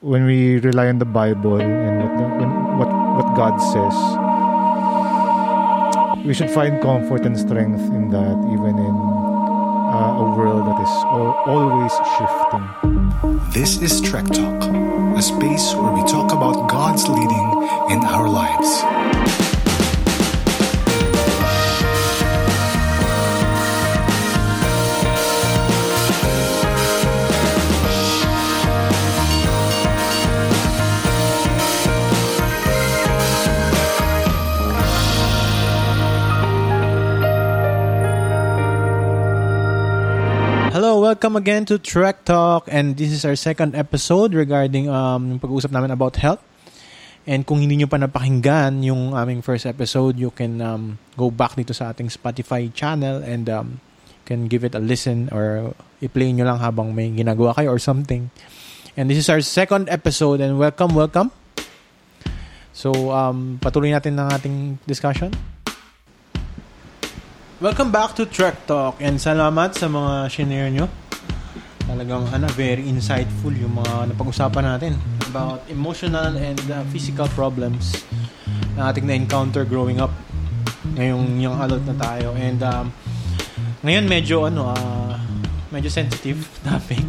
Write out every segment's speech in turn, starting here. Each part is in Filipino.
when we rely on the Bible and what the, when, what what God says, we should find comfort and strength in that, even in uh, a world that is al- always shifting. This is Trek Talk, a space where we talk about God's leading in our lives. Welcome again to Trek Talk and this is our second episode regarding um yung pag-uusap namin about health. And kung hindi nyo pa napakinggan yung aming first episode, you can um, go back dito sa ating Spotify channel and um, can give it a listen or i-play nyo lang habang may ginagawa kayo or something. And this is our second episode and welcome, welcome. So, um, patuloy natin ng ating discussion. Welcome back to Trek Talk and salamat sa mga shinare nyo. Talagang ano, very insightful yung mga napag-usapan natin about emotional and uh, physical problems na ating na-encounter growing up ngayong yung adult na tayo. And um, ngayon medyo ano, uh, medyo sensitive topic.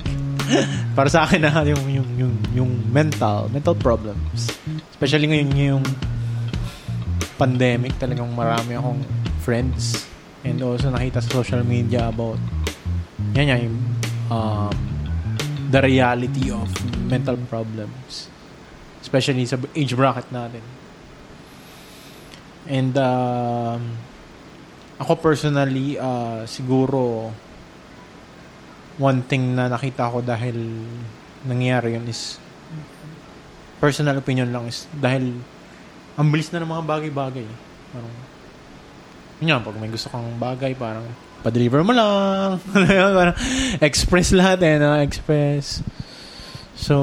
Para sa akin na yung, yung, yung, yung mental, mental problems. Especially ngayon yung pandemic, talagang marami akong friends and also nakita sa social media about yan yan yung um, the reality of mental problems especially sa age bracket natin. And um, ako personally uh, siguro one thing na nakita ko dahil nangyari yun is personal opinion lang is dahil ang bilis na ng mga bagay-bagay. Parang yun yan, pag may gusto kang bagay, parang pa-deliver mo lang. express lahat eh, no? express. So,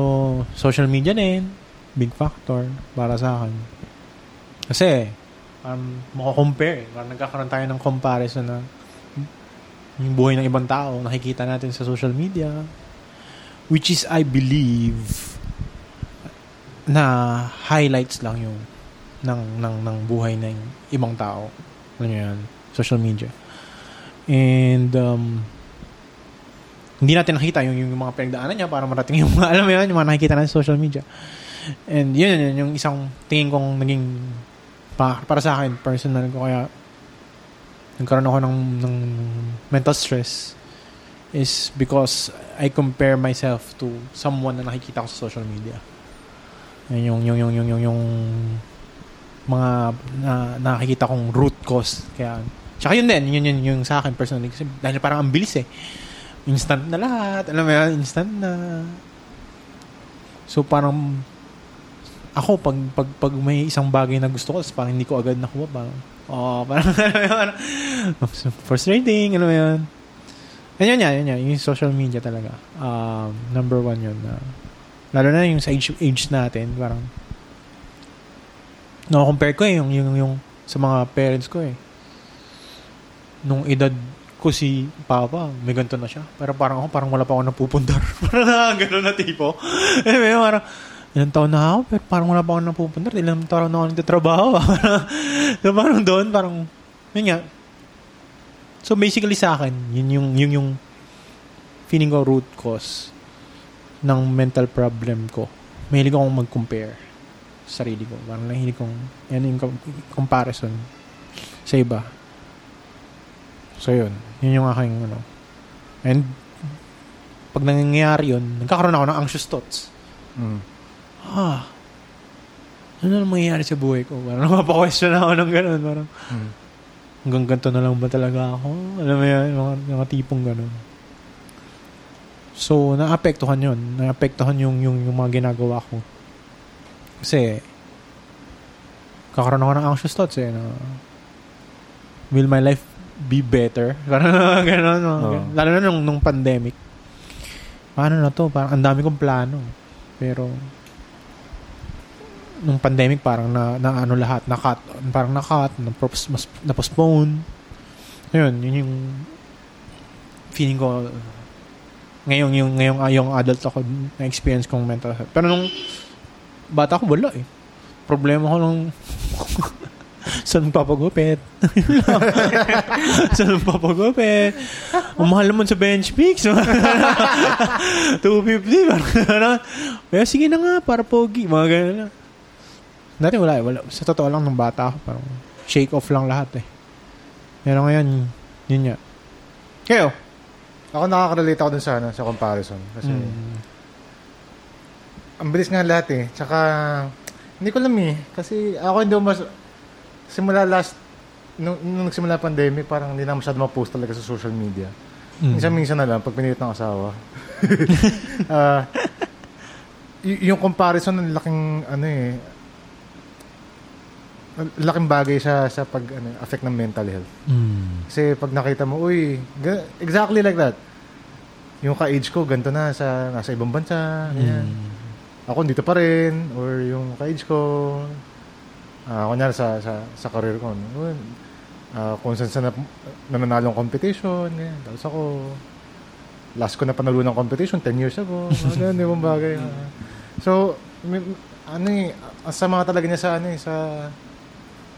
social media din, big factor para sa akin. Kasi, parang makakompare. Eh. Parang nagkakaroon tayo ng comparison na yung buhay ng ibang tao, nakikita natin sa social media. Which is, I believe, na highlights lang yung ng, ng, ng buhay ng ibang tao ano yan, social media. And, um, hindi natin nakita yung, yung mga pinagdaanan niya para marating yung mga, alam mo yun, yung mga nakikita natin sa social media. And yun, yun, yung isang tingin kong naging para, para sa akin, personal ko kaya nagkaroon ako ng, ng mental stress is because I compare myself to someone na nakikita ko sa social media. Yung, yung, yung, yung, yung, yung mga na, nakikita kong root cause. Kaya, tsaka yun din, yun, yun yung sa akin personally. Kasi dahil parang ang bilis eh. Instant na lahat. Alam mo yan, instant na. So parang, ako, pag, pag, pag may isang bagay na gusto ko, parang hindi ko agad nakuha. Parang, oh, parang, parang frustrating, ano yan. Yan yun yan, yun yan. Yung social media talaga. Um, number one yun. Uh, lalo na yung sa age, age natin, parang, no compare ko eh yung, yung, yung sa mga parents ko eh nung edad ko si Papa, may ganito na siya. Pero parang ako, parang wala pa ako napupundar. parang gano'n na tipo. eh, may parang, ilang taon na ako, pero parang wala pa ako napupundar. Ilang taon na ako nagtatrabaho. so, parang doon, parang, yun nga. So, basically sa akin, yun yung, yung, yung feeling ko root cause ng mental problem ko. Mahilig akong mag-compare sa sarili ko. Parang nahilig kong, yan yung comparison sa iba. So, yun. Yun yung aking, ano. And, pag nangyayari yun, nagkakaroon ako ng anxious thoughts. Mm. Ah, ano na mangyayari sa buhay ko? Parang napapa-question ako ng gano'n. Parang, Mm. hanggang ganito na lang ba talaga ako? Alam mo yan, mga, mga tipong gano'n. So, naapektuhan yun. Naapektuhan yung, yung, yung mga ginagawa ko. Kasi, kakaroon ako ng anxious thoughts eh. Na, will my life be better? Parang gano'n. ganun. Lalo na nung, nung pandemic. Paano na to? Parang ang dami kong plano. Pero, nung pandemic, parang na, na ano lahat, na-cut. Parang na-cut, na-pros- mas- na-postpone. Ayun, yun yung feeling ko Ngayong yung ngayong ah, yung adult ako na experience kong mental health. Pero nung bata ako wala eh. Problema ko nung saan papagupit. saan papagupit. Ang mahal naman sa bench peaks. 250. Parang, Pero sige na nga, para pogi. Mga ganun na. Dati wala eh. Wala. Sa totoo lang, nung bata ako, parang shake off lang lahat eh. Pero ngayon, yun nga. Kayo? Ako nakaka-relate ako dun sa, ano, sa comparison. Kasi, Mm. ang bilis nga lahat eh. Tsaka, hindi ko alam eh. Kasi ako hindi mas, simula last, nung, nung nagsimula pandemic, parang hindi na masyado ma-post talaga sa social media. Mm. Minsan-minsan na lang, pag pinilit ng asawa. Ah, y- yung comparison ng laking, ano eh, laking bagay sa sa pag ano, affect ng mental health. Mm. Kasi pag nakita mo, uy, ga- exactly like that. Yung ka-age ko, ganito na, sa, nasa ibang bansa, ganyan. Mm. Ako dito pa rin, or yung ka-age ko, ah kunyari sa, sa, sa career ko, no? Ah, kung saan saan na, nananalong competition, ganyan. Tapos ako, last ko na panalo ng competition, 10 years ago, mga ganun, ibang bagay. ah. so, may, ano eh, ang sama talaga niya sa, ano eh, sa,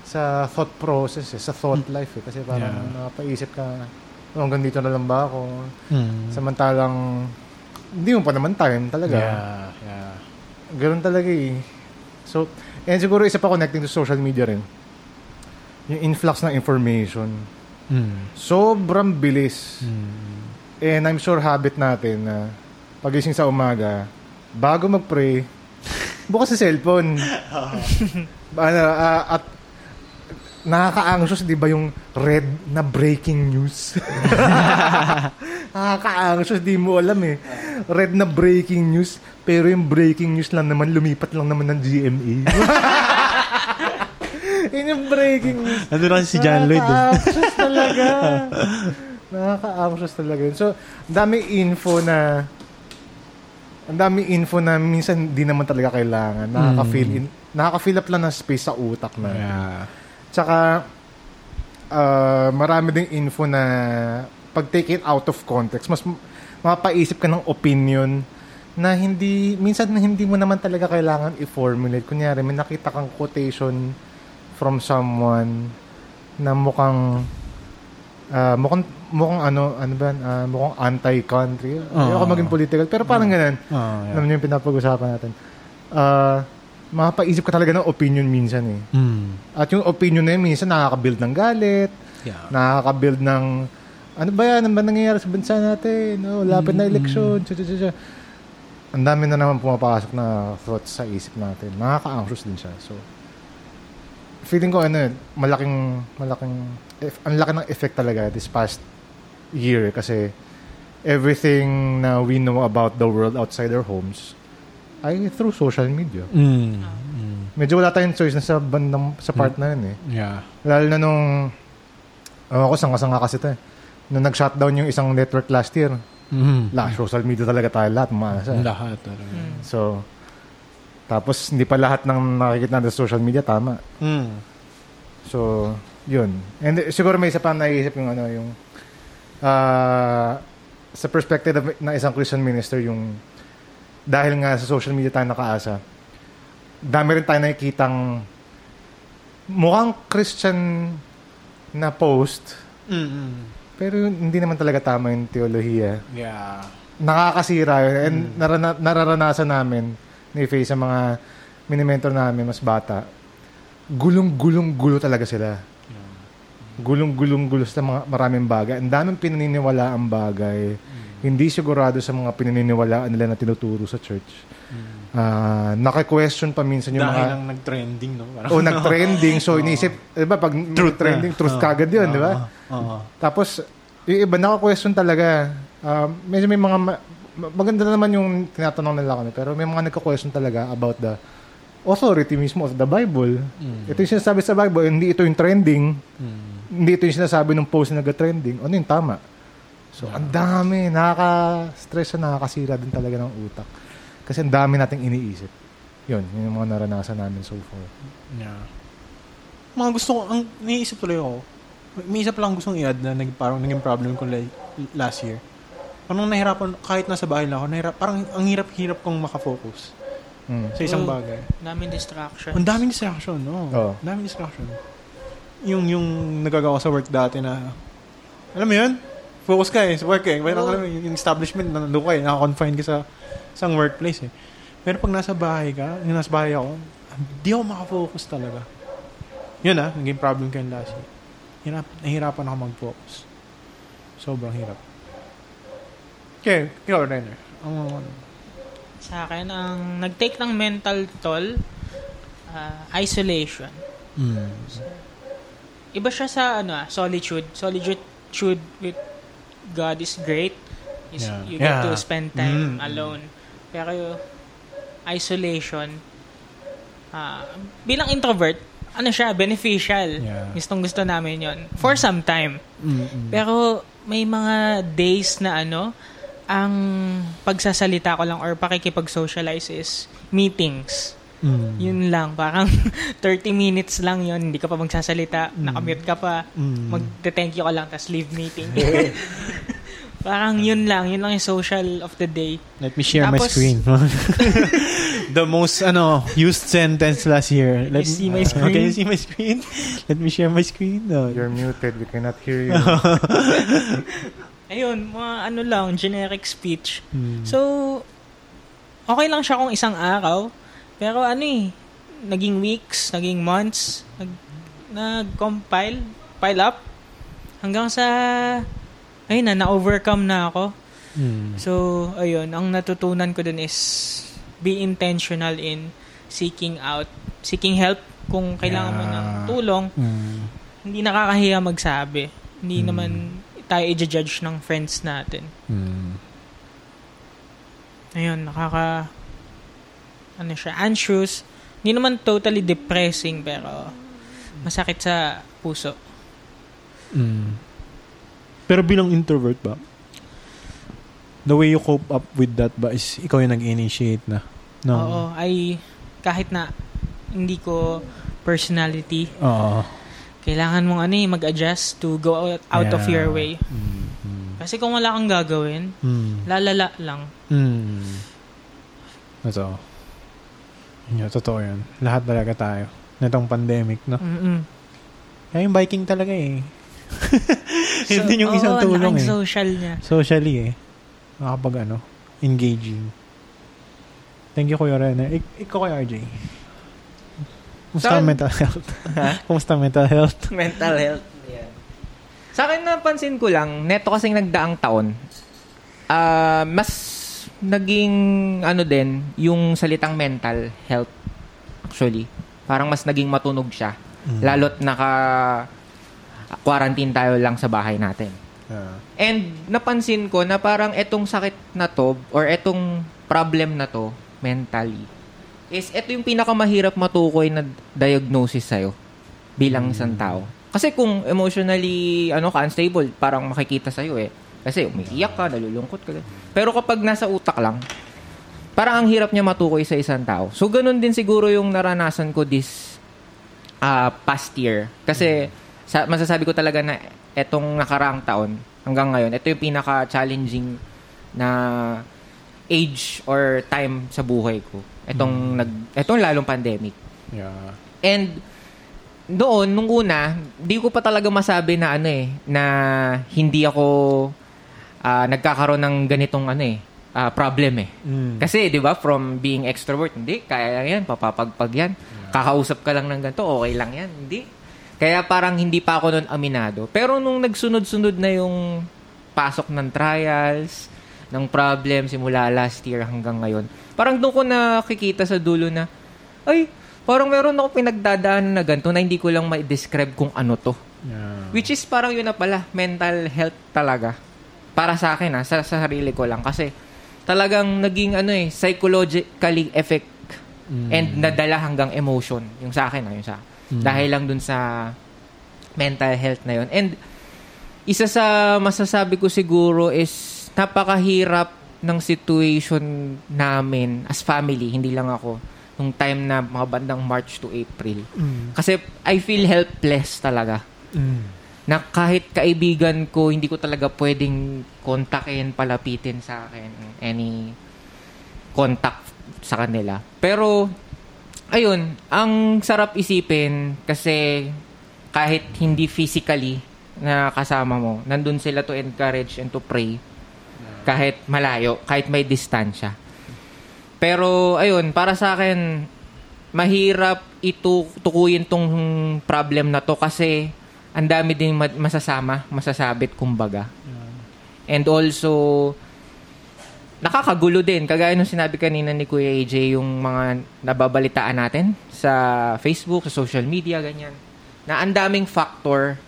sa thought process, eh, sa thought life eh. Kasi parang Yeah. napaisip ka, oh, hanggang dito na lang ba ako? Mm. Samantalang, hindi mo pa naman time talaga. Yeah, yeah. Ganun talaga eh. So, and siguro isa pa connecting to social media rin. Yung influx ng information. Mm. Sobrang bilis. Mm. And I'm sure habit natin na pagising sa umaga, bago mag-pray, bukas sa cellphone. ano, ah, at nakaka-anxious, di ba yung red na breaking news? nakaka-anxious, di mo alam eh. Red na breaking news, pero yung breaking news lang naman, lumipat lang naman ng GMA. Yun yung breaking news. Nandun lang si John Lloyd. Eh. Nakaka-anxious talaga. Nakaka-anxious talaga yun. So, dami info na ang dami info na minsan di naman talaga kailangan. Nakaka-fill in, nakaka-fill up lang ng space sa utak na. Yeah. Tsaka, ah, marami ding info na pag take it out of context, mas mapaisip ka ng opinion na hindi, minsan na hindi mo naman talaga kailangan i-formulate. Kunyari, may nakita kang quotation from someone na mukhang ah, mukhang mukhang ano ano ba? Ah, mukhang anti-country. Ako Oo. maging political pero parang ganun. Oh, yeah. Niyo yung pinapag-usapan natin. Ah, mapaisip ka talaga ng opinion minsan eh. Mm. At yung opinion na yun, minsan nakaka-build ng galit, Yeah. nakaka-build ng, ano ba yan, ano ba nangyayari sa bansa natin? No, lapit na eleksyon, tsa, tsa, tsa, tsa. Ang dami na naman pumapasok na thoughts sa isip natin. Nakaka-anxious din siya. So, feeling ko, ano, eh, malaking, malaking, if, ang laki ng effect talaga this past year kasi everything na we know about the world outside our homes ay through social media. Mm. Mm. Medyo wala tayong choice na sa bandang, sa part na yun eh. Yeah. Lalo na nung, ewan ko, sanga-sanga kasi ito eh. Nung nag-shutdown yung isang network last year, Mm. la, social media talaga tayo lahat, umasa. Lahat talaga. So, tapos hindi pa lahat ng nakikita natin sa social media tama. Mm. So, yun. And eh, siguro may isa pa naisip yung ano, yung ah, sa perspective of, ng isang Christian minister, yung dahil nga sa social media tayo nakaasa, dami rin tayo nakikitang mukhang Christian na post, Mm. pero hindi naman talaga tama yung teolohiya. Yeah. Nakakasira yun. And narana- nararanasan namin ni Faye sa mga minimentor namin, mas bata. Gulong-gulong-gulo talaga sila. Gulong-gulong-gulo sa mga maraming bagay. Ang daming pinaniniwala ang bagay. Hindi sigurado sa mga pinaniniwalaan nila na tinuturo sa church. Ah, naki-question pa minsan yung Dahil mga... lang nag-trending, no? Parang, O nag-trending. So, inisip, di ba, pag trending, truth Oo. kagad yun, di ba? Oo. Tapos, yung iba, naka-question talaga. Um, medyo may mga, ma- maganda naman yung tinatanong nila kami, pero may mga nagka-question talaga about the authority mismo of the Bible. Mm. Ito yung sinasabi sa Bible, hindi ito yung trending, Mm. hindi ito yung sinasabi ng post na nag-trending. Ano yung tama? So, ang dami, nakaka-stress na nakakasira din talaga ng utak. Kasi ang dami nating iniisip. Yun, yun yung mga naranasan namin so far. Yeah. Mga gusto ko, ang niisip tuloy ako, may isa pa lang gustong i-add na nag, parang naging problem ko la- last year. Parang nahirapan, kahit nasa bahay lang ako, nahirap, parang ang hirap-hirap kong makafocus Mm. sa isang Oo. bagay. Daming distraction. Ang daming distraction, no? Oo. Ang daming distraction. Yung, yung nagagawa sa work dati na, alam mo yun? Focus ka eh, sa work eh. Alam mo, yung establishment, nandun ka eh, nakakonfine ka sa isang workplace eh. Pero pag nasa bahay ka, yung nasa bahay ako, hindi ako makafocus talaga. Yun ah, naging problem ko yung last year. Hirap, nahirapan ako mag-focus. Sobrang hirap. Okay, ikaw, Renner. Ang, Sa akin, ang nag-take ng mental toll, ah, isolation. mm, Iba siya sa ano, ah, solitude. Solitude with God is great. Is Yeah. You get to Yeah. spend time Mm. alone. Pero isolation, ah, bilang introvert, ano siya, beneficial. Yeah. Gustong gusto namin yon For some time. mm, mm. Pero may mga days na ano, ang pagsasalita ko lang or pakikipag-socialize is meetings. Mm. Yun lang, parang 30 minutes lang yun, hindi ka pa magsasalita, nakamute ka pa, Mm. magte-thank you ka lang, tapos leave meeting. parang yun lang, yun lang yung social of the day. Let me share my Tapos- screen. the most ano used sentence last year. Let you see my uh, screen? Can you see my screen? Let me share my screen. No. You're muted. We cannot hear you. Ayun, mga ano lang, generic speech. Hmm. So, okay lang siya kung isang araw, pero ano eh, naging weeks, naging months, nag, nag-compile, pile up, hanggang sa, ayun na, na-overcome na ako. Hmm. So, ayun, ang natutunan ko dun is be intentional in seeking out, seeking help kung kailangan mo ng Yeah. tulong. Hmm. Hindi nakakahiya magsabi. Hindi Hmm. naman tayo i-judge ng friends natin. Hmm. Ayun, nakaka ano siya, anxious. Hindi naman totally depressing pero masakit sa puso. Hmm. Pero bilang introvert ba? The way you cope up with that ba is ikaw yung nag-initiate na? No. Oo, ay kahit na hindi ko personality, Oo. kailangan mong ano eh, mag-adjust to go out, out of Yeah. your way. Hmm. Kasi kung wala kang gagawin, Hmm. lalala lang. Hmm. Totoo. Yun, totoo yun. Lahat talaga tayo. Nitong pandemic, no? Mm-mm. Kaya yung biking talaga eh. Yun din yung oo, isang tulong laking eh. social niya. Socially eh. Nakapag ano, engaging. Thank you, Kuya Renner. Ik- ikaw kay RJ. Kumusta Saan? mental health? Ha? Kumusta mental health? Mental health. Yan. Sa akin napansin ko lang, neto kasing nagdaang taon, ah mas naging ano din, yung salitang mental health actually. Parang mas naging matunog siya. Mm. Lalo't naka quarantine tayo lang sa bahay natin. Yeah. And napansin ko na parang etong sakit na to or etong problem na to mentally is ito yung pinakamahirap matukoy na diagnosis sa'yo bilang isang tao. Kasi kung emotionally ano ka unstable, parang makikita sa'yo eh. Kasi umiiyak ka, nalulungkot ka. Pero kapag nasa utak lang, parang ang hirap niya matukoy sa isang tao. So ganun din siguro yung naranasan ko this ah, past year. Kasi sa, masasabi ko talaga na etong nakaraang taon hanggang ngayon, ito yung pinaka-challenging na age or time sa buhay ko. Etong nag etong lalong pandemic. Yeah. And doon nung una, di ko pa talaga masabi na ano eh na hindi ako ah, nagkakaroon ng ganitong ano eh ah, problem eh. Mm. Kasi 'di ba from being extrovert, hindi kaya lang 'yan, papapagpag 'yan. Kakausap ka lang ng ganito, okay lang 'yan, hindi. Kaya parang hindi pa ako noon aminado. Pero nung nagsunod-sunod na yung pasok ng trials, ng problem simula last year hanggang ngayon, parang doon ko nakikita sa dulo na, ay, parang meron ako pinagdadaanan na ganito na hindi ko lang ma-describe kung ano to. Yeah. Which is parang yun na pala, mental health talaga. Para sa akin ha, sa, sa sarili ko lang. Kasi talagang naging ano eh, psychologically effect Mm. and nadala hanggang emotion. Yung sa akin ha, yung sa Mm. Dahil lang dun sa mental health na yun. And isa sa masasabi ko siguro is napakahirap ng situation namin as family, hindi lang ako, nung time na mga bandang March to April. Mm. Kasi I feel helpless talaga Mm. Na kahit kaibigan ko, hindi ko talaga pwedeng kontakin, palapitin sa akin, any contact sa kanila. Pero, ayun, ang sarap isipin kasi kahit hindi physically na kasama mo, nandun sila to encourage and to pray kahit malayo, kahit may distansya. Pero, ayun, para sa akin, mahirap ito tukuyin tong problem na to kasi ang dami din ma- masasama, masasabit kumbaga. And also, nakakagulo din. Kagaya nung sinabi kanina ni Kuya AJ, yung mga nababalitaan natin sa Facebook, sa social media, ganyan. Na ang daming factor.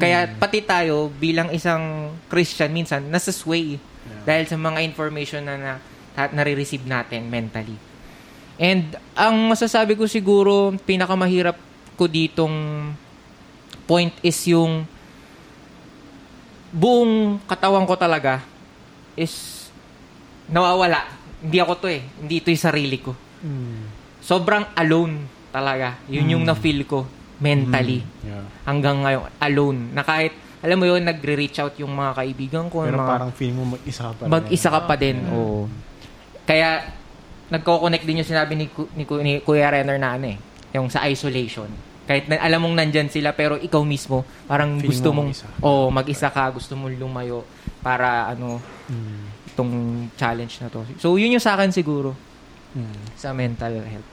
Kaya pati tayo, bilang isang Christian, minsan, nasa sway. Dahil sa mga information na, na, na nare-receive natin mentally. And ang masasabi ko siguro, pinakamahirap ko ditong point is yung buong katawan ko talaga is nawawala. Hindi ako to eh. Hindi ito yung sarili ko. Sobrang alone talaga. Yun yung na-feel ko mentally. Yeah. Hanggang ngayon, alone. Na kahit, alam mo yun, nagre-reach out yung mga kaibigan ko. Pero mga, parang feeling mo mag-isa ka pa rin. mag-isa ka pa din. Oo. Kaya, nagko-connect din yung sinabi ni, Ku- ni, Ku- ni Kuya Renner na ano eh, yung sa isolation. Kahit na, alam mong nandyan sila, pero ikaw mismo, parang Feeling gusto mo mong, mag-isa. oh, mag-isa ka, gusto mong lumayo para ano, Mm. itong challenge na to. So, yun yung sa akin siguro Mm. sa mental health.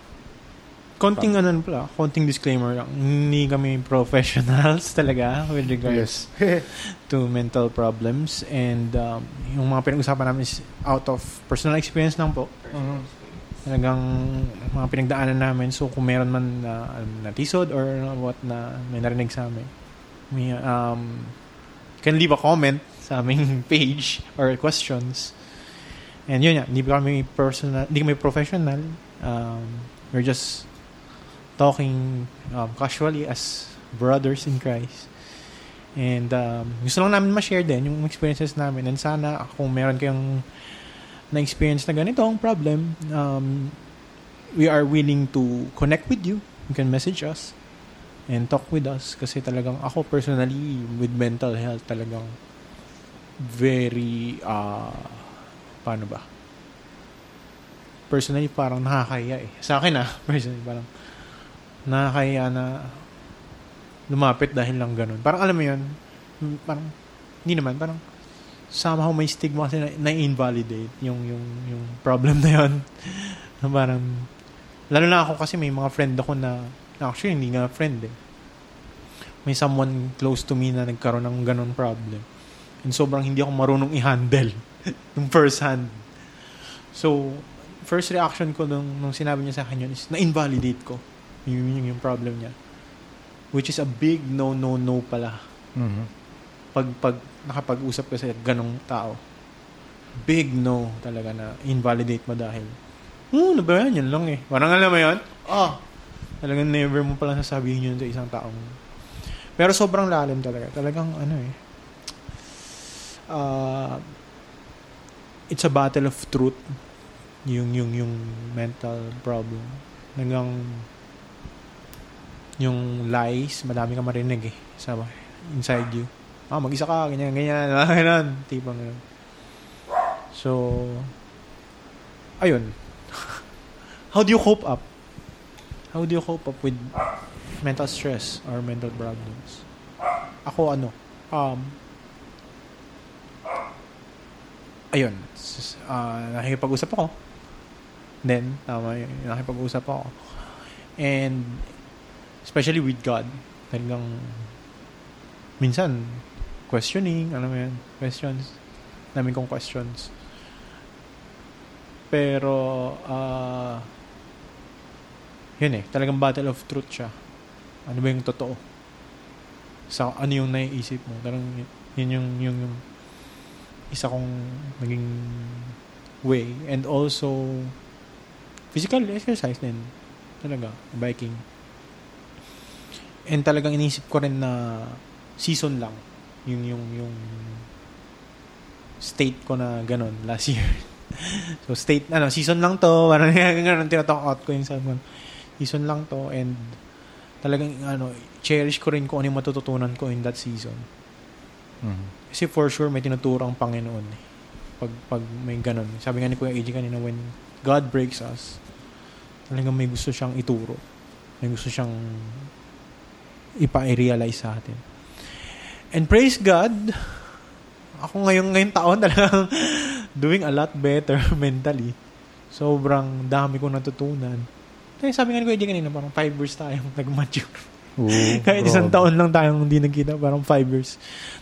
Konting ano pala, konting disclaimer lang. Hindi kami professionals talaga with regards to mental problems and um, yung mga pinag-usapan namin is out of personal experience lang po. Talagang mga pinagdaanan namin. So kung meron man na um, natisod or what na may narinig sa amin, may, um, can leave a comment sa aming page or questions. And yun yan, hindi kami personal, hindi kami professional. Um, we're just talking um, casually as brothers in Christ. And um, gusto lang namin ma-share din yung experiences namin. And sana kung meron kayong na-experience na ganitong problem, um, we are willing to connect with you. You can message us and talk with us. Kasi talagang ako personally with mental health talagang very, uh, paano ba? Personally, parang nakakaya eh. Sa akin ah, personally, parang nakakaya na lumapit dahil lang ganun. Parang alam mo yun, parang, hindi naman, parang somehow may stigma kasi na, na-invalidate yung, yung, yung problem na yun. Na parang, lalo na ako kasi may mga friend ako na, actually hindi nga friend eh. May someone close to me na nagkaroon ng ganun problem. And sobrang hindi ako marunong i-handle yung first hand. So, first reaction ko nung, nung sinabi niya sa akin yun is na-invalidate ko yung, yung, yung problem niya. Which is a big no, no, no pala. Mhm. Pag, pag nakapag-usap ka sa ganong tao, big no talaga na invalidate mo dahil, oh, ano ba yan? Yan lang eh. Parang alam mo yun? Oh, talagang never mo palang sasabihin yun sa isang taong. Pero sobrang lalim talaga. Talagang ano eh. Uh, it's a battle of truth. Yung, yung, yung mental problem. Hanggang yung lies, madami ka marinig eh. Sa inside you. Ah, mag-isa ka, ganyan, ganyan, ganyan. Tipang ganyan. So, ayun. How do you cope up? How do you cope up with mental stress or mental problems? Ako ano, um, ayun, ah, nakikipag-usap ako. Then, tama yun, nakikipag-usap ako. And, especially with God, talagang, minsan, questioning, alam mo yan, questions, namin kong questions. Pero, ah, yun eh, talagang battle of truth siya. Ano ba yung totoo? Sa ano yung naiisip mo? Talagang yun yung, yung, yung isa kong naging way. And also, physical exercise din. Talaga, biking. And talagang inisip ko rin na season lang. Yung, yung, yung state ko na ganun last year. so, state, ano, season lang to. Parang ganun, tinatalk out ko yung sa Season lang to. And talagang ano, cherish ko rin kung ano yung matututunan ko in that season. Mhm. Kasi for sure may tinuturo ang Panginoon eh. Pag, pag may ganun. Sabi nga ni Kuya AJ kanina, when God breaks us, talagang may gusto siyang ituro. May gusto siyang ipa-realize sa atin. And praise God, ako ngayong ngayong taon talagang doing a lot better mentally. Sobrang dami kong natutunan. Kaya sabi nga ni Kuya kanina, parang five years tayong nag-mature. Oo, Kahit isang grabe. taon lang tayong hindi nagkita, parang five years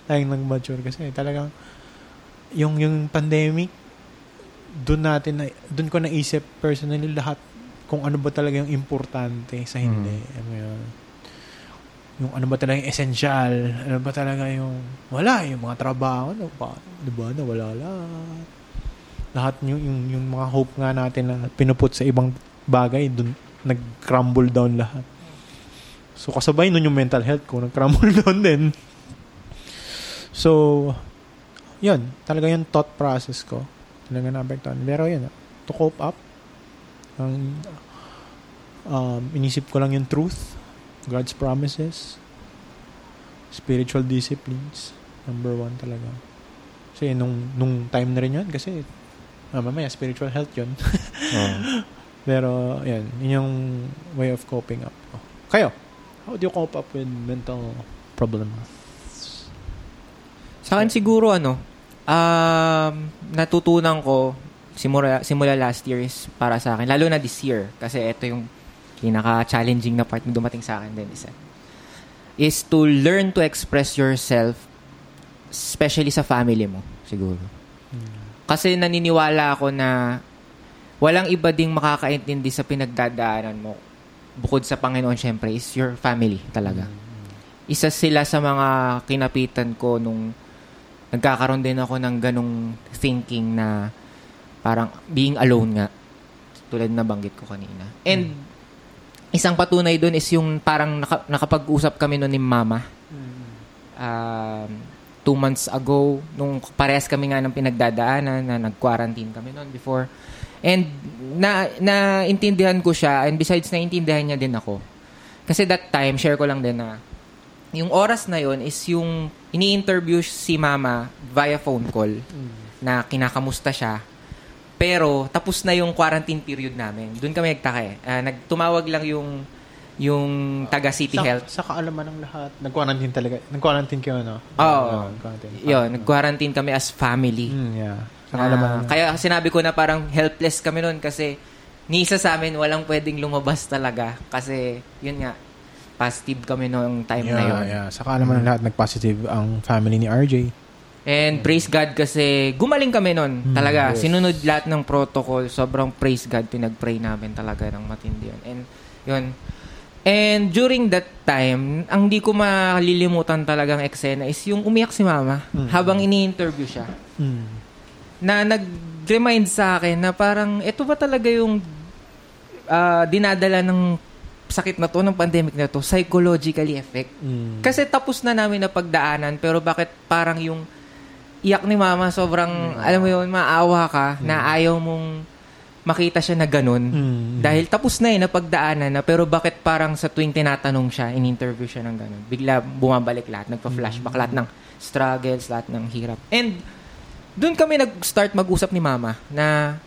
tayong nag-mature. Kasi talagang, yung, yung pandemic, doon natin, na, doon ko naisip personally lahat kung ano ba talaga yung importante sa hindi. Mm. Ano yun? Yung ano ba talaga yung essential? Ano ba talaga yung, wala, yung mga trabaho, ano ba, di ba, nawala lahat. Lahat yung, yung, yung mga hope nga natin na pinuput sa ibang bagay, doon nag-crumble down lahat. So, kasabay nun yung mental health ko, nag-crumble down din. So, yun, talaga yung thought process ko. Talaga na-apektuhan. Pero yun, to cope up, ang um, inisip ko lang yung truth, God's promises, spiritual disciplines, number one talaga. Kasi nung, nung time na rin yun, kasi ah, mamaya spiritual health yun. Oo. Pero, yan, yun yung way of coping up. ko. Kayo, how do you cope up with mental problems? Sa akin siguro ano, um, natutunan ko simula, simula last year is para sa akin, lalo na this year, kasi ito yung pinaka-challenging na part na dumating sa akin din isa, is to learn to express yourself, especially sa family mo, siguro. Kasi naniniwala ako na walang iba ding makakaintindi sa pinagdadaanan mo bukod sa Panginoon syempre is your family talaga. Isa sila sa mga kinapitan ko nung nagkakaroon din ako ng ganong thinking na parang being alone nga tulad na banggit ko kanina. And isang patunay doon is yung parang naka, nakapag-usap kami noon ni mama. Um, two months ago, nung parehas kami nga ng pinagdadaanan na nag-quarantine kami noon before. And na naintindihan ko siya and besides naintindihan niya din ako. Kasi that time, share ko lang din na yung oras na yon is yung ini-interview si mama via phone call na kinakamusta siya. Pero tapos na yung quarantine period namin. Doon kami nagtaka eh. Ah, nagtumawag lang yung yung taga City sa, Health. Sa kaalaman ng lahat, nag-quarantine talaga. Nag-quarantine kayo, no? Oo. nag-quarantine. Yun, nag-quarantine kami as family. Mm, yeah. Sa Ah, kaalaman ng kaya sinabi ko na parang helpless kami noon kasi ni isa sa amin walang pwedeng lumabas talaga kasi yun nga positive kami noong time na yeah, yun. yeah. Sa kaalaman ng lahat, nag-positive ang family ni RJ. And praise God kasi gumaling kami noon. Mm, talaga. yes. Sinunod lahat ng protocol. Sobrang praise God. Pinag-pray namin talaga ng matindi yun. And yun. And during that time, ang di ko malilimutan talagang eksena is yung umiyak si mama Mm. habang ini-interview siya. Mm. Na nag-remind sa akin na parang ito ba talaga yung ah, dinadala ng sakit na to, ng pandemic na to, psychologically effect. Mm. Kasi tapos na namin na pagdaanan, pero bakit parang yung iyak ni mama, sobrang, alam mo yun, maawa ka na ayaw mong makita siya na ganun. Mm. Dahil tapos na eh, na pagdaanan na, pero bakit parang sa tuwing tinatanong siya, in-interview siya ng ganun, bigla bumabalik lahat, nagpa-flashback, lahat ng struggles, lahat ng hirap. And, doon kami nag-start mag-usap ni mama na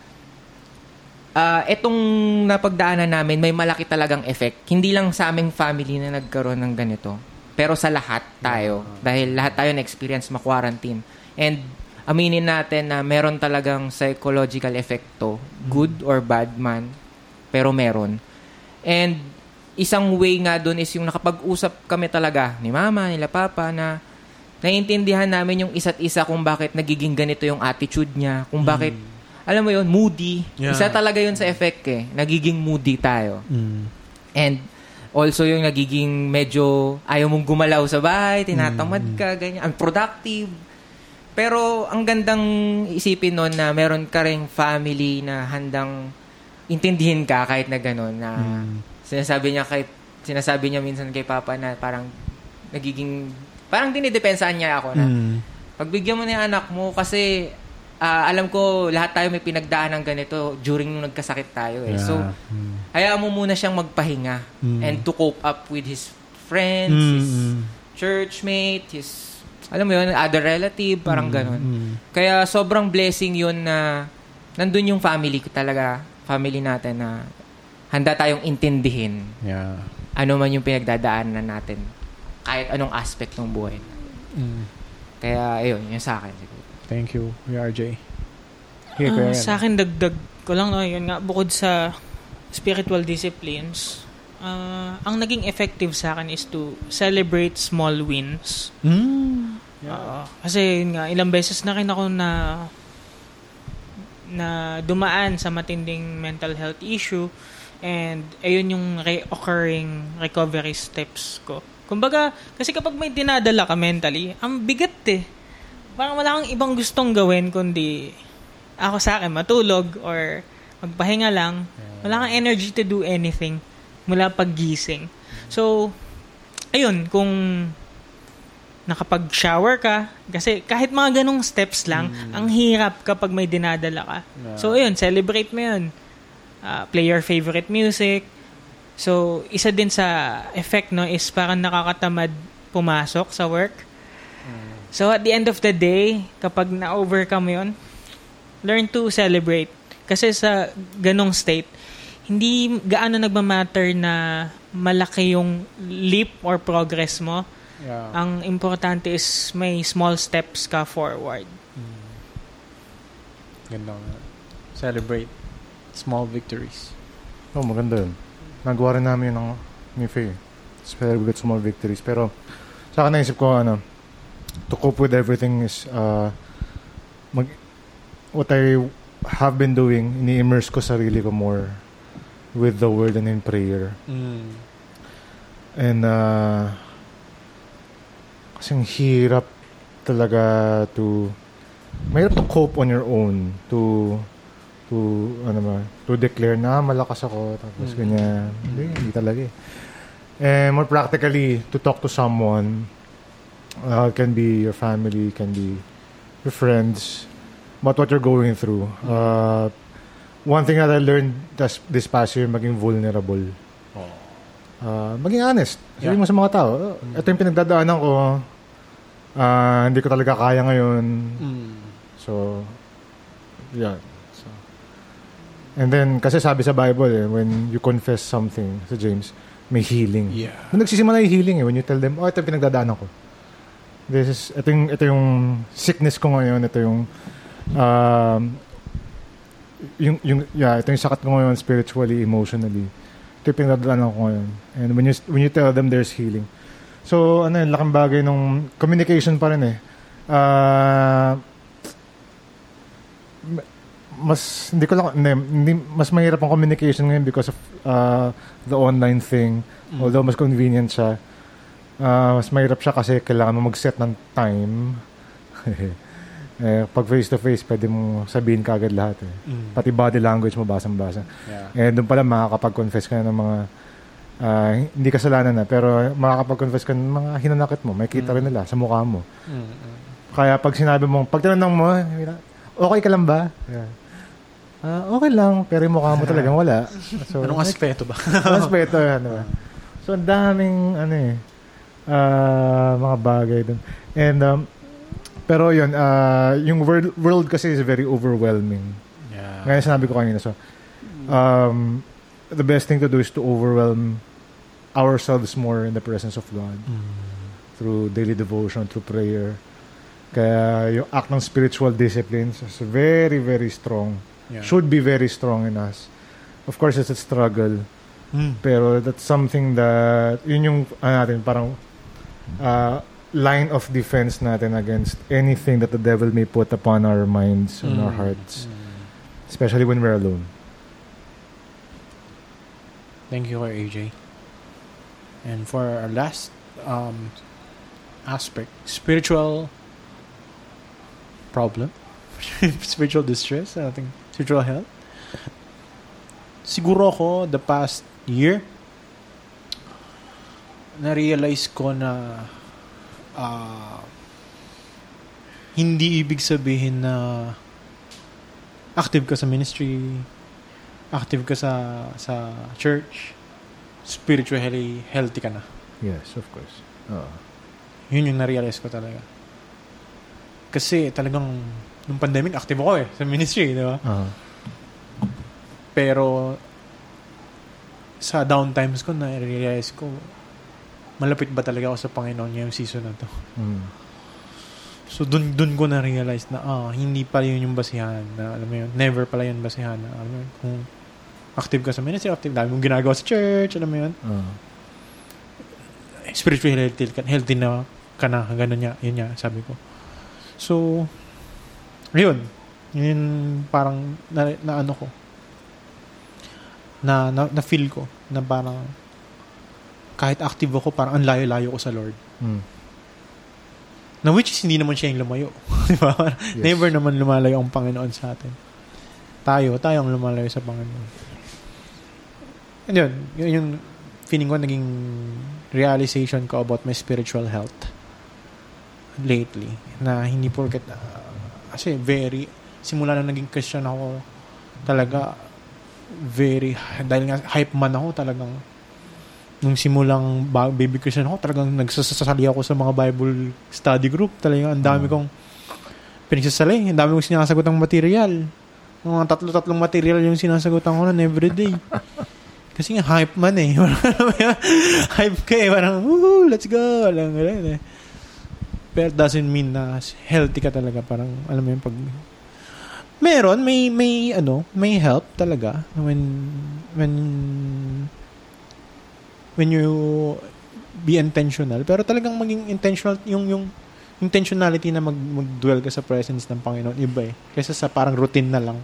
ah etong napagdaanan namin, may malaki talagang effect. Hindi lang sa aming family na nagkaroon ng ganito, pero sa lahat tayo. Dahil lahat tayo na-experience ma-quarantine. And aminin natin na meron talagang psychological effect to, good or bad man, pero meron. And isang way nga doon is yung nakapag-usap kami talaga ni mama, nila papa na naiintindihan namin yung isa't isa kung bakit nagiging ganito yung attitude niya, kung bakit alam mo yun, moody. Yeah. Isa talaga yun sa effect eh. Nagiging moody tayo. Mm. And also yung nagiging medyo ayaw mong gumalaw sa bahay, tinatamad ka, ganyan, unproductive. Pero ang gandang isipin nun na meron ka ring family na handang intindihin ka kahit na gano'n na sinasabi niya kay sinasabi niya minsan kay papa na parang nagiging parang dinidepensaan niya ako na Mm. pagbigyan mo na yung anak mo kasi ah, alam ko lahat tayo may pinagdaan ng ganito during nung nagkasakit tayo eh. So, Mm. hayaan mo muna siyang magpahinga Mm. and to cope up with his friends, Mm, his mm. churchmate, his, alam mo yun, other relative, parang ganun. Mm. Kaya sobrang blessing yun na nandun yung family ko talaga, family natin na handa tayong intindihin Yeah. ano man yung pinagdadaanan natin kahit anong aspect ng buhay. Mm. Kaya, ayun, yun sa akin siguro. Thank you, RJ. Here, Ah, sa akin, dagdag ko lang, no, yun nga, bukod sa spiritual disciplines, ah, ang naging effective sa akin is to celebrate small wins. Mm. Oo. kasi yun nga, ilang beses na rin ako na na dumaan sa matinding mental health issue and ayun yung reoccurring recovery steps ko. Kumbaga, kasi kapag may dinadala ka mentally, ang bigat eh. Parang wala kang ibang gustong gawin kundi ako sa akin matulog or magpahinga lang. Wala kang energy to do anything mula paggising. So, ayun, kung nakapag-shower ka, kasi kahit mga ganong steps lang, ang hirap kapag may dinadala ka. So, ayun, celebrate mo yun. Ah, play your favorite music. So, isa din sa effect, no, is parang nakakatamad pumasok sa work. So, at the end of the day, kapag na-overcome yun, learn to celebrate. Kasi sa ganong state, hindi gaano nagmamatter na malaki yung leap or progress mo. Yeah. Ang importante is may small steps ka forward. Ganda nga. Celebrate small victories. Oh, maganda yun. Nagawa rin namin yun ng ni Faye. Celebrate small victories. Pero, sa akin naisip ko, ano, to cope with everything is, uh, mag, what I have been doing, ini-immerse ko sarili ko more with the word and in prayer. Mm. And, uh, kasing hirap talaga to, mahirap to cope on your own, to, to, ano ba, to declare na "Ah, malakas ako, tapos Mm. ganyan. Hindi, hindi talaga eh. And more practically, to talk to someone, uh, can be your family, can be your friends, about what you're going through. Uh, one thing that I learned this, this past year, maging vulnerable. Uh, maging honest. Sabi Yeah. mo sa mga tao, "Oh, ito yung pinagdadaanan ko. Ah, hindi ko talaga kaya ngayon. Mm. So, yeah. So, and then, kasi sabi sa Bible, eh, when you confess something sa James, may healing. Yeah. Nung nagsisimula yung healing eh, when you tell them, oh, ito yung pinagdadaanan ko. This is, ito yung, ito yung sickness ko ngayon, ito yung, um, yung, yung, yeah, ito yung sakit ko ngayon spiritually, emotionally. Ito yung pinagdadaanan ko ngayon. And when you, when you tell them there's healing. So, ano yun, laking bagay nung communication pa rin eh. M- mas hindi ko lang hindi, hindi, mas mahirap ang communication ngayon because of uh, the online thing although mas convenient siya uh, mas mahirap siya kasi kailangan mo mag-set ng time eh, pag face to face pwede mo sabihin kagad lahat eh. Mm. pati body language mo basang-basa Yeah. eh doon pala makakapag-confess ka na ng mga ah, hindi kasalanan na pero makakapag-confess ka ng mga hinanakit mo may kita rin nila sa mukha mo Mm. mm. kaya pag sinabi mo, pag tinanong mo, okay ka lang ba? Yeah. Ah, okay lang, pero yung mukha mo talagang wala. So, Anong aspeto ba? Anong aspeto yan, diba? So, ang daming, ano eh, ah, mga bagay dun. And, um, pero yun, ah, yung world, world kasi is very overwhelming. yeah. Ngayon sinabi ko kanina, so, um, the best thing to do is to overwhelm ourselves more in the presence of God Mm. through daily devotion, through prayer. Kaya yung act ng spiritual disciplines is very, very strong. Yeah. Should be very strong in us. Of course, it's a struggle. Mm. Pero that's something that, yun yung, ano natin, parang uh, line of defense natin against anything that the devil may put upon our minds and our Mm. hearts. Mm. Especially when we're alone. Thank you, AJ. And for our last um, aspect, spiritual problem, spiritual distress, I think spiritual health. Siguro ako, the past year, na-realize ko na ah, hindi ibig sabihin na active ka sa ministry, active ka sa sa church, spiritually healthy ka na. Yes, of course. Oo. Yun yung na-realize ko talaga. Kasi talagang nung pandemic, active ako eh sa ministry, di ba? Ah. Pero sa downtimes ko, na-realize ko, malapit ba talaga ako sa Panginoon ngayong season na to? Mm. So, dun, dun ko na-realize na, ah, hindi pala yun yung basihan. Na, alam mo yun, never pala yun basihan. Na, alam mo yun, kung active ka sa ministry, active, dami mong ginagawa sa church, alam mo yun, Ah. spiritually healthy healthy na ka na, ganun niya, yun niya, sabi ko. So, ayun, yun parang na, na ano ko, na, na, na feel ko, na parang kahit active ako, parang ang layo-layo ko sa Lord. Mm. Na which is hindi naman siya yung lumayo. Di ba? Yes. Never naman lumalayo ang Panginoon sa atin. Tayo, tayo ang lumalayo sa Panginoon. And yun, yun yung feeling ko naging realization ko about my spiritual health lately. Na hindi porket, uh, kasi very, simula na naging Christian ako, talaga, very, dahil nga hype man ako, talagang, nung simulang ba- baby Christian ako, talagang nagsasasali ako sa mga Bible study group. Talagang ang dami Mm. kong pinagsasali. Ang dami kong sinasagot ng material. Mga tatlo-tatlong material yung sinasagutan ko nun everyday. Kasi nga, hype man eh. hype ka eh. Parang, woo, let's go. Alam mo yun eh. Pero doesn't mean na healthy ka talaga. Parang, alam mo yung pag... Meron, may, may, ano, may help talaga. When, when, when you be intentional. Pero talagang maging intentional, yung, yung intentionality na mag, mag-dwell ka sa presence ng Panginoon, iba eh. Kaysa sa parang routine na lang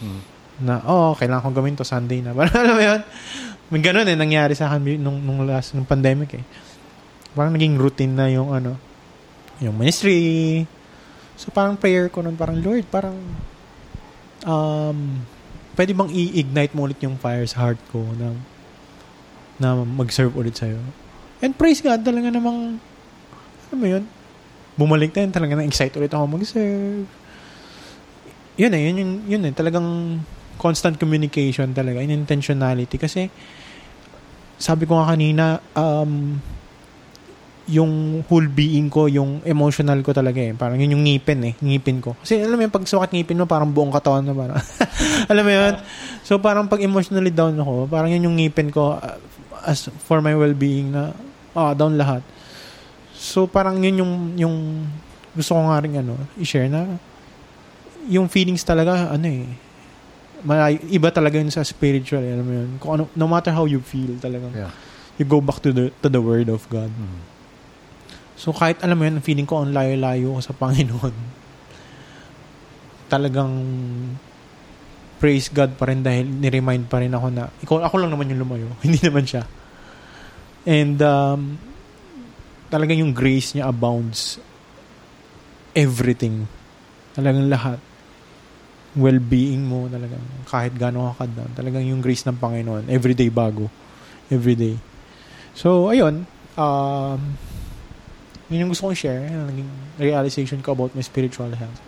Mm. na, oh, kailangan kong gawin to Sunday na. Parang alam mo yun? May ganun eh, nangyari sa akin nung, nung last, nung pandemic eh. Parang naging routine na yung ano, yung ministry. So parang prayer ko nun, parang Lord, parang, um, pwede bang i-ignite mo ulit yung fire sa heart ko na, na mag-serve ulit sa'yo. And praise God, talaga namang, ano mo yun, bumalik na yun, talaga na-excite ulit ako mag-serve yun eh, yun, yun, yun eh, talagang constant communication talaga, in intentionality. Kasi, sabi ko nga kanina, um, yung whole being ko, yung emotional ko talaga eh. Parang yun yung ngipin eh, ngipin ko. Kasi alam mo yung pag sukat ngipin mo, parang buong katawan na parang. alam mo yun? So parang pag emotionally down ako, parang yun yung ngipin ko uh, as for my well-being na, ah, down lahat. So parang yun yung, yung gusto ko nga rin ano, i-share na yung feelings talaga, ano eh, malay, iba talaga yun sa spiritual, eh, alam mo yun. Kung ano, no matter how you feel talagang, Yeah. you go back to the to the word of God. Mm. So kahit alam mo yun, feeling ko ang layo-layo ko sa Panginoon. Talagang praise God pa rin dahil ni-remind pa rin ako na ikaw, ako lang naman yung lumayo. Hindi naman siya. And um, talagang yung grace niya abounds everything. Talagang lahat. Well-being mo talagang kahit gano'n ka down. Talagang yung grace ng Panginoon. Everyday bago. Everyday. So, ayun. Um, yun yung gusto kong share. Yung naging realization ko about my spiritual health.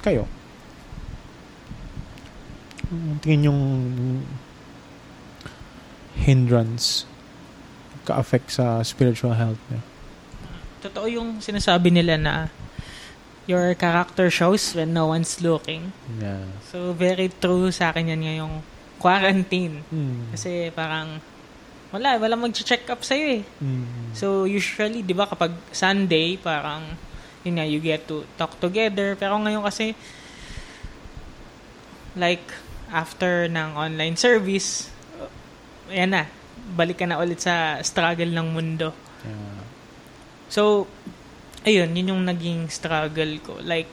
Kayo? Tingin yung hindrance ka-affect sa spiritual health niya. Totoo yung sinasabi nila na your character shows when no one's looking. Yeah. So, very true sa akin yan ngayong quarantine. Mm. Kasi parang, wala, wala mag-check up sa'yo eh. Mm. So, usually, di ba, kapag Sunday, parang, yun nga, you get to talk together. Pero ngayon kasi, like, after ng online service, ayan na, balik ka na ulit sa struggle ng mundo. Yeah. So, ayun, yun yung naging struggle ko. Like,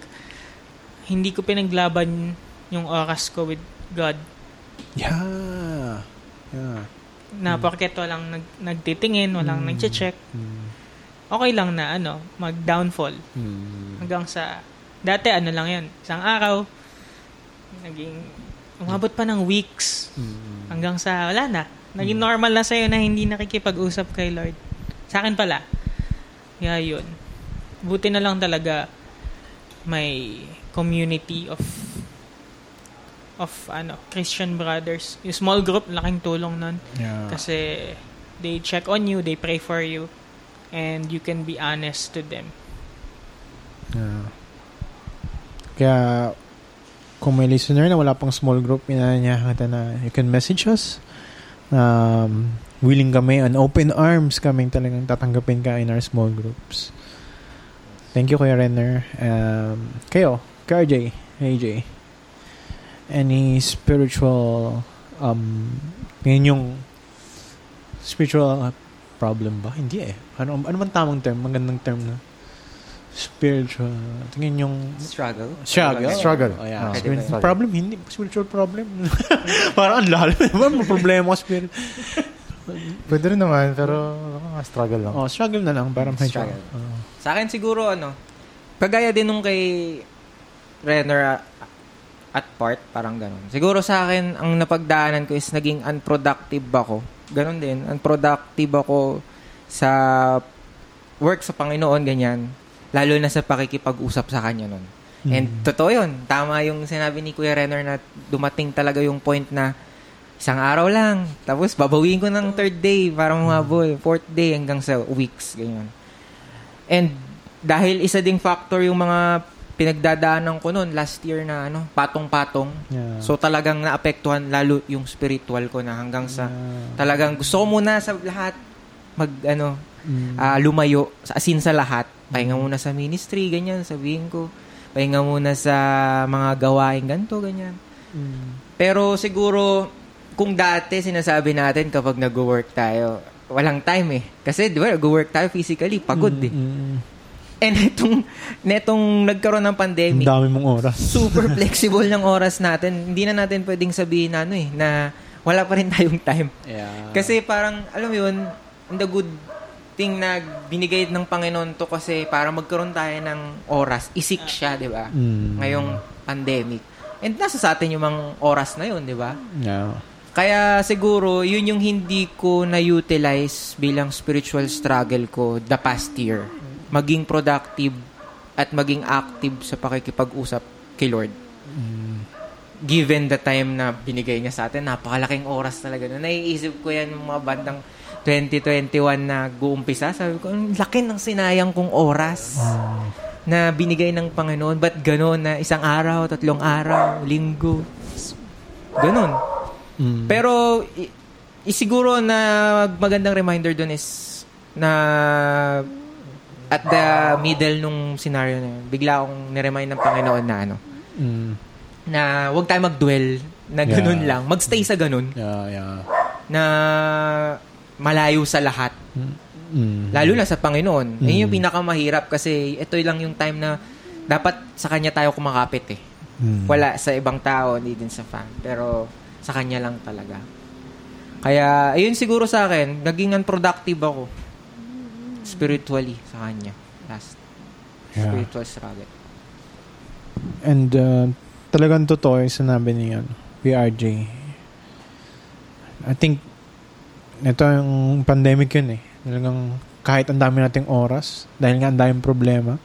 hindi ko pinaglaban yung oras ko with God. Yeah. Yeah. Na porket walang nag, nagtitingin, walang Mm. nagche-check, Mm. okay lang na ano, mag-downfall. Mm. Hanggang sa, dati ano lang yun, isang araw, naging, umabot pa ng weeks, Mm. hanggang sa, wala na. Naging normal na sa'yo na hindi nakikipag-usap kay Lord. Sa akin pala. Kaya yun. Buti na lang talaga may community of of ano Christian brothers. Yung small group, laking tulong nun. Yeah. Kasi they check on you, they pray for you, and you can be honest to them. Yeah. Kaya, kung may listener na wala pang small group, inanyayahan kita na you can message us. Um, willing kami, and open arms kaming talagang tatanggapin ka in our small groups. Thank you, Kuya Renner. Um, kayo, KRJ, AJ, any spiritual, um, ngayon yung spiritual uh, problem ba? Hindi eh. Ano, ano man tamang term? Magandang term na spiritual. Tingin yung Struggle. struggle. Struggle. Oh, yeah. Ah, Spirit- struggle. problem, hindi. Spiritual problem. Parang ang lalim. May problema ko spirit. Pwede rin naman, pero ah, struggle lang. Oh, struggle na lang. Parang medyo. Struggle. Oh. Sa akin siguro ano, kagaya din nung kay Renner uh, at part, parang ganun. Siguro sa akin, ang napagdaanan ko is naging unproductive ako. Ganun din, unproductive ako sa work sa Panginoon, ganyan. Lalo na sa pakikipag-usap sa Kanya nun. And Mm. totoo yun. Tama yung sinabi ni Kuya Renner na dumating talaga yung point na isang araw lang. Tapos babawiin ko ng third day para humabol. Fourth day hanggang sa weeks. Ganyan. And dahil isa ding factor yung mga pinagdadaanan ko noon last year na ano, patong-patong. Yeah. So talagang naapektuhan lalo yung spiritual ko na hanggang sa Yeah. talagang gusto ko muna sa lahat mag ano Mm. ah, lumayo sa asin sa lahat. Pahinga muna sa ministry, ganyan, sabihin ko. Pahinga muna sa mga gawain ganto, ganyan. Mm. Pero siguro, kung dati sinasabi natin kapag nag-work tayo, walang time eh. Kasi di ba, nag-work tayo physically, pagod eh. Mm. And itong, netong nagkaroon ng Ang pandemic, dami mong oras. super flexible ng oras natin. Hindi na natin pwedeng sabihin na ano eh, na wala pa rin tayong time. Yeah. Kasi parang, alam mo yun, the good thing na binigay ng Panginoon to kasi para magkaroon tayo ng oras. Isik siya, di ba? Mm. Ngayong pandemic. And nasa sa atin yung mga oras na yun, di ba? Yeah. Kaya siguro, yun yung hindi ko na-utilize bilang spiritual struggle ko the past year. Maging productive at maging active sa pakikipag-usap kay Lord. Given the time na binigay niya sa atin, napakalaking oras talaga. No, naiisip ko yan mga bandang 2021 na guumpisa. Sabi ko, ang laki ng sinayang kong oras na binigay ng Panginoon. Ba't gano'n na isang araw, tatlong araw, linggo? Ganon. Mm. Pero i- isiguro na magandang reminder doon is na at the middle nung scenario na yun, bigla akong niremind ng Panginoon na ano, Mm. na huwag tayo mag-dwell na ganun Yeah. lang. Magstay sa ganun Yeah, yeah. na malayo sa lahat. Mm. Lalo na sa Panginoon. Mm. Yun yung pinakamahirap kasi ito lang yung time na dapat sa Kanya tayo kumakapit eh. Mm. Wala sa ibang tao, hindi din sa fan. Pero sa kanya lang talaga. Kaya, ayun siguro sa akin, naging unproductive ako. Spiritually sa kanya. Last. Yeah. Spiritual struggle. And uh, talagang totoo yung sinabi ni ano, PRJ. I think ito yung pandemic yun eh. Talagang kahit ang dami nating oras, dahil nga ang daming problema.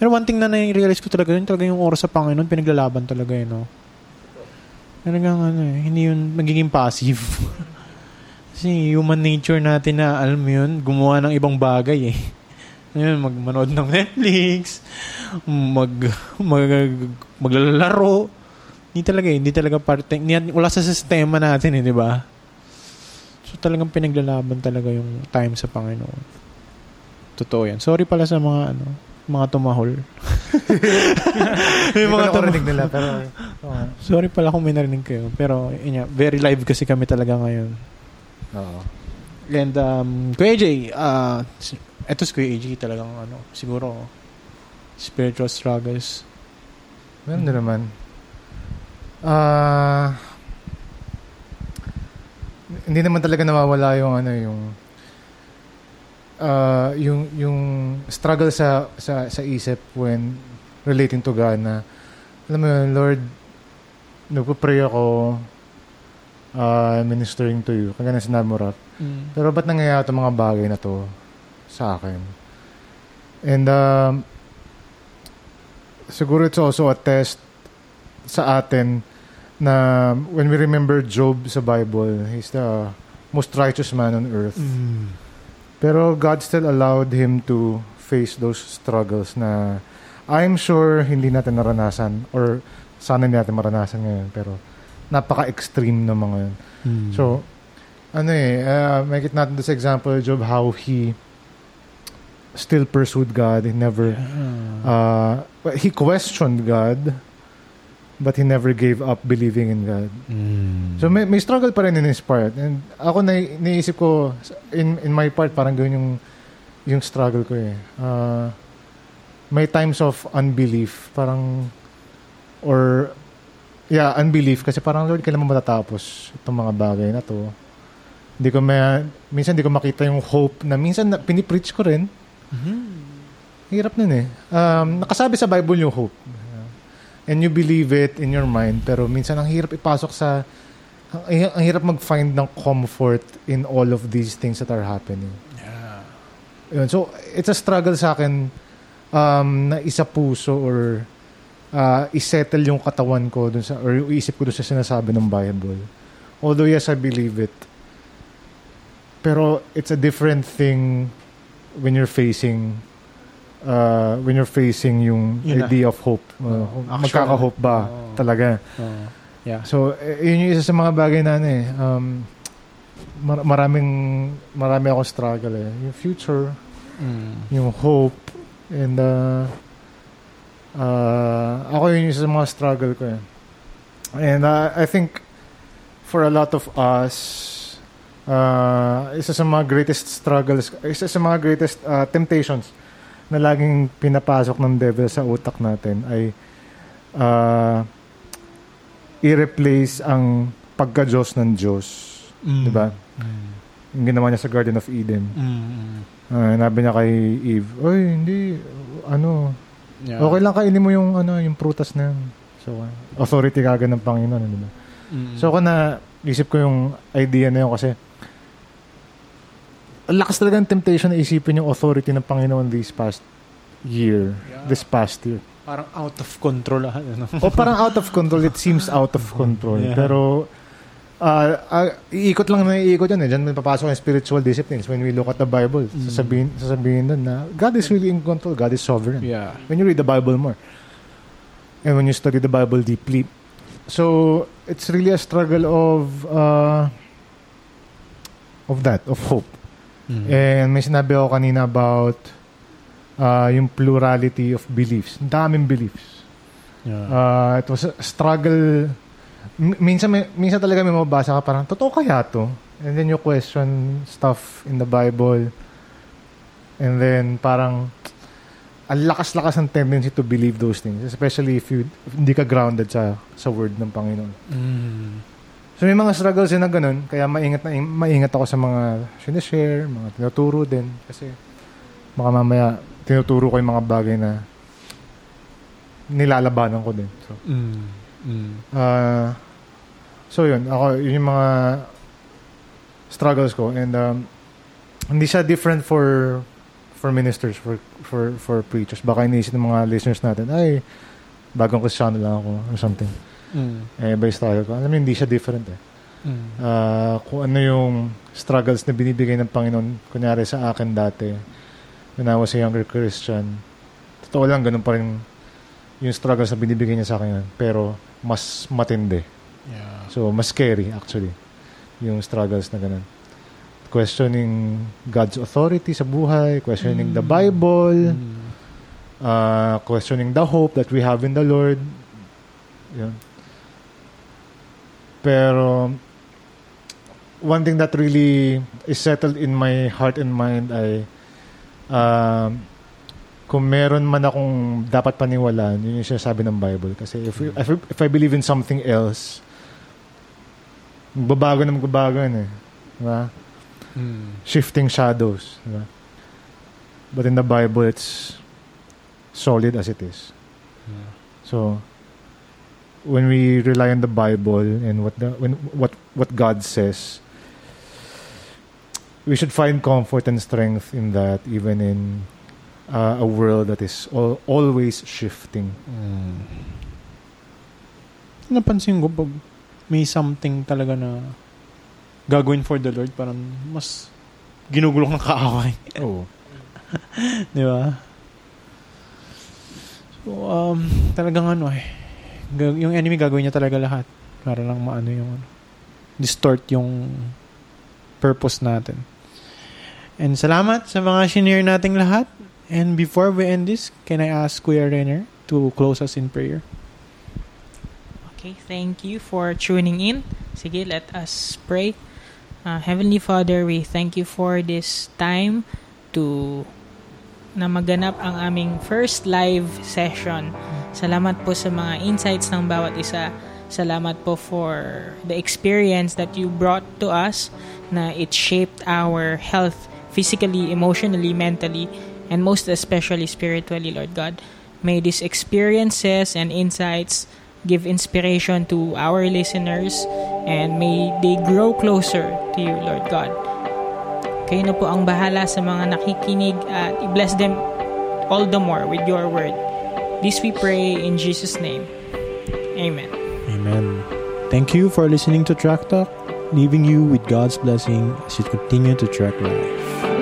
Pero one thing na na-realize ko talaga yun, talaga yung oras sa Panginoon, pinaglalaban talaga yun, no? Talagang ano eh, hindi yun magiging passive. Kasi human nature natin na, alam mo yun, gumawa ng ibang bagay eh. Ayun, magmanood ng Netflix, mag, mag maglalaro. Hindi talaga eh, hindi talaga parte, hindi, wala sa sistema natin eh, di ba? So talagang pinaglalaban talaga yung time sa Panginoon. Totoo yan. Sorry pala sa mga ano, mga tumahol. Ko mga tumahol. nila, pero oo. Sorry pala kung may narinig kayo. Pero, yun very live kasi kami talaga ngayon. Oo. And, um, Kuya AJ, uh, eto si Kuya AJ talagang, ano, siguro, spiritual struggles. Meron din naman. Ah... hindi naman talaga nawawala yung ano yung ah yung yung struggle sa sa sa isip when relating to God na alam mo yun, Lord nagpo-pray ako ah, ministering to you kagaya na sinabi mo Rap. Pero ba't nangyayari itong mga bagay na to sa akin? And um, siguro it's also a test sa atin na when we remember Job sa Bible, he's the most righteous man on earth. Mm. Pero God still allowed him to face those struggles na I'm sure hindi natin naranasan or sana hindi natin maranasan ngayon. Pero napaka-extreme ng mga yun. Mm. So, ano eh, uh, make it natin this example, Job, how he still pursued God. He never, uh, well, he questioned God, but he never gave up believing in God. Mm. So may, may struggle pa rin in his part. And ako na naisip ko in in my part parang gawin yung yung struggle ko eh. Uh, may times of unbelief, parang or yeah, unbelief kasi parang Lord, kailan mo matatapos itong mga bagay na to? Hindi ko may, minsan hindi ko makita yung hope na minsan na, pinipreach ko rin. Hirap nun eh. Um, nakasabi sa Bible yung hope and you believe it in your mind pero minsan ang hirap ipasok sa ang, ang hirap mag-find ng comfort in all of these things that are happening. Yun. So, it's a struggle sa akin um, na isa puso or uh, isettle yung katawan ko dun sa, or yung isip ko dun sa sinasabi ng Bible. Although, yes, I believe it. Pero, it's a different thing when you're facing uh, when you're facing yung Yun na. idea of hope. Uh, Actual. magkaka-hope ba Oo. talaga? Oh. Yeah. So, eh, yun yung isa sa mga bagay na ano eh. Um, mar- maraming, marami akong struggle eh. Yung future, Mm. yung hope, and uh, uh, ako yun yung sa mga struggle ko eh. And uh, I think for a lot of us, uh, isa sa mga greatest struggles, isa sa mga greatest uh, temptations na laging pinapasok ng devil sa utak natin ay uh, i-replace ang pagka-Diyos ng Diyos. Mm. Di ba? Mm. Yung ginawa niya sa Garden of Eden. Mm. Uh, nabi niya kay Eve, Oy, hindi, ano, Yeah. okay lang kainin mo yung, ano, yung prutas na yun. So, authority kagad ng Panginoon, ano, ba? Mm. So, ako na, isip ko yung idea na yun kasi, lakas talaga ng temptation na isipin yung authority ng Panginoon this past year. Yeah. This past year. parang out of control. Ano? o parang out of control. It seems out of control. Yeah. Pero, uh, uh, iikot lang na iikot yun eh. Diyan may papasok yung spiritual disciplines when we look at the Bible. Mm. Sasabihin, sasabihin doon na God is really in control. God is sovereign. Yeah. When you read the Bible more. And when you study the Bible deeply. So, it's really a struggle of uh, of that, of hope. Mm. And may sinabi ako kanina about uh, yung plurality of beliefs. Ang daming beliefs. yeah. Uh, it was a struggle. Minsan, may, minsan talaga may mababasa ka parang, totoo kaya to? And then you question stuff in the Bible. And then parang, ang lakas-lakas ng tendency to believe those things. Especially if, you, if hindi ka grounded sa, sa word ng Panginoon. mm. So may mga struggles din na ganun. Kaya maingat, na, maingat ako sa mga sinishare, mga tinuturo din. Kasi baka mamaya tinuturo ko yung mga bagay na nilalabanan ko din. So, Mm. Mm. uh, so yun. Ako, yun yung mga struggles ko. And um, hindi siya different for for ministers, for for for preachers. Baka iniisip ng mga listeners natin, ay, bagong kristyano lang ako or something. Mm. Eh, by style ko. Alam mo, hindi siya different eh. Mm. Ah, kung ano yung struggles na binibigay ng Panginoon, kunyari sa akin dati, when I was a younger Christian, totoo lang, ganun pa rin yung struggles na binibigay niya sa akin. Pero, mas matindi. Yeah. So, mas scary, actually, yung struggles na ganun. Questioning God's authority sa buhay, questioning the Mm. Bible, Mm. uh, questioning the hope that we have in the Lord. Yun. Pero, one thing that really is settled in my heart and mind ay um, kung meron man akong dapat paniwalaan, yun yung sinasabi ng Bible. Kasi if, if, if I believe in something else, magbabago na magbabago yun eh. Diba? Mm. shifting shadows. Diba? But in the Bible, it's solid as it is. Yeah. So, when we rely on the Bible and what the when what what God says, we should find comfort and strength in that, even in uh, a world that is al- always shifting. Mm. Napansin ko pag may something talaga na gagawin for the Lord, parang mas ginugulok ng kaaway. Oo. Di ba? So, um, talagang ano eh. Gag- yung enemy gagawin niya talaga lahat para lang maano yung ano, distort yung purpose natin. And salamat sa mga shinare nating lahat. And before we end this, can I ask Kuya Renner to close us in prayer? Okay, thank you for tuning in. Sige, let us pray. Uh, Heavenly Father, we thank you for this time to na maganap ang aming first live session. Salamat po sa mga insights ng bawat isa. Salamat po for the experience that you brought to us na it shaped our health physically, emotionally, mentally, and most especially spiritually, Lord God. May these experiences and insights give inspiration to our listeners and may they grow closer to you, Lord God. Kayo na po ang bahala sa mga nakikinig at i-bless them all the more with your word. This we pray in Jesus' name. Amen. Amen. Thank you for listening to Track Talk, leaving you with God's blessing as you continue to track life.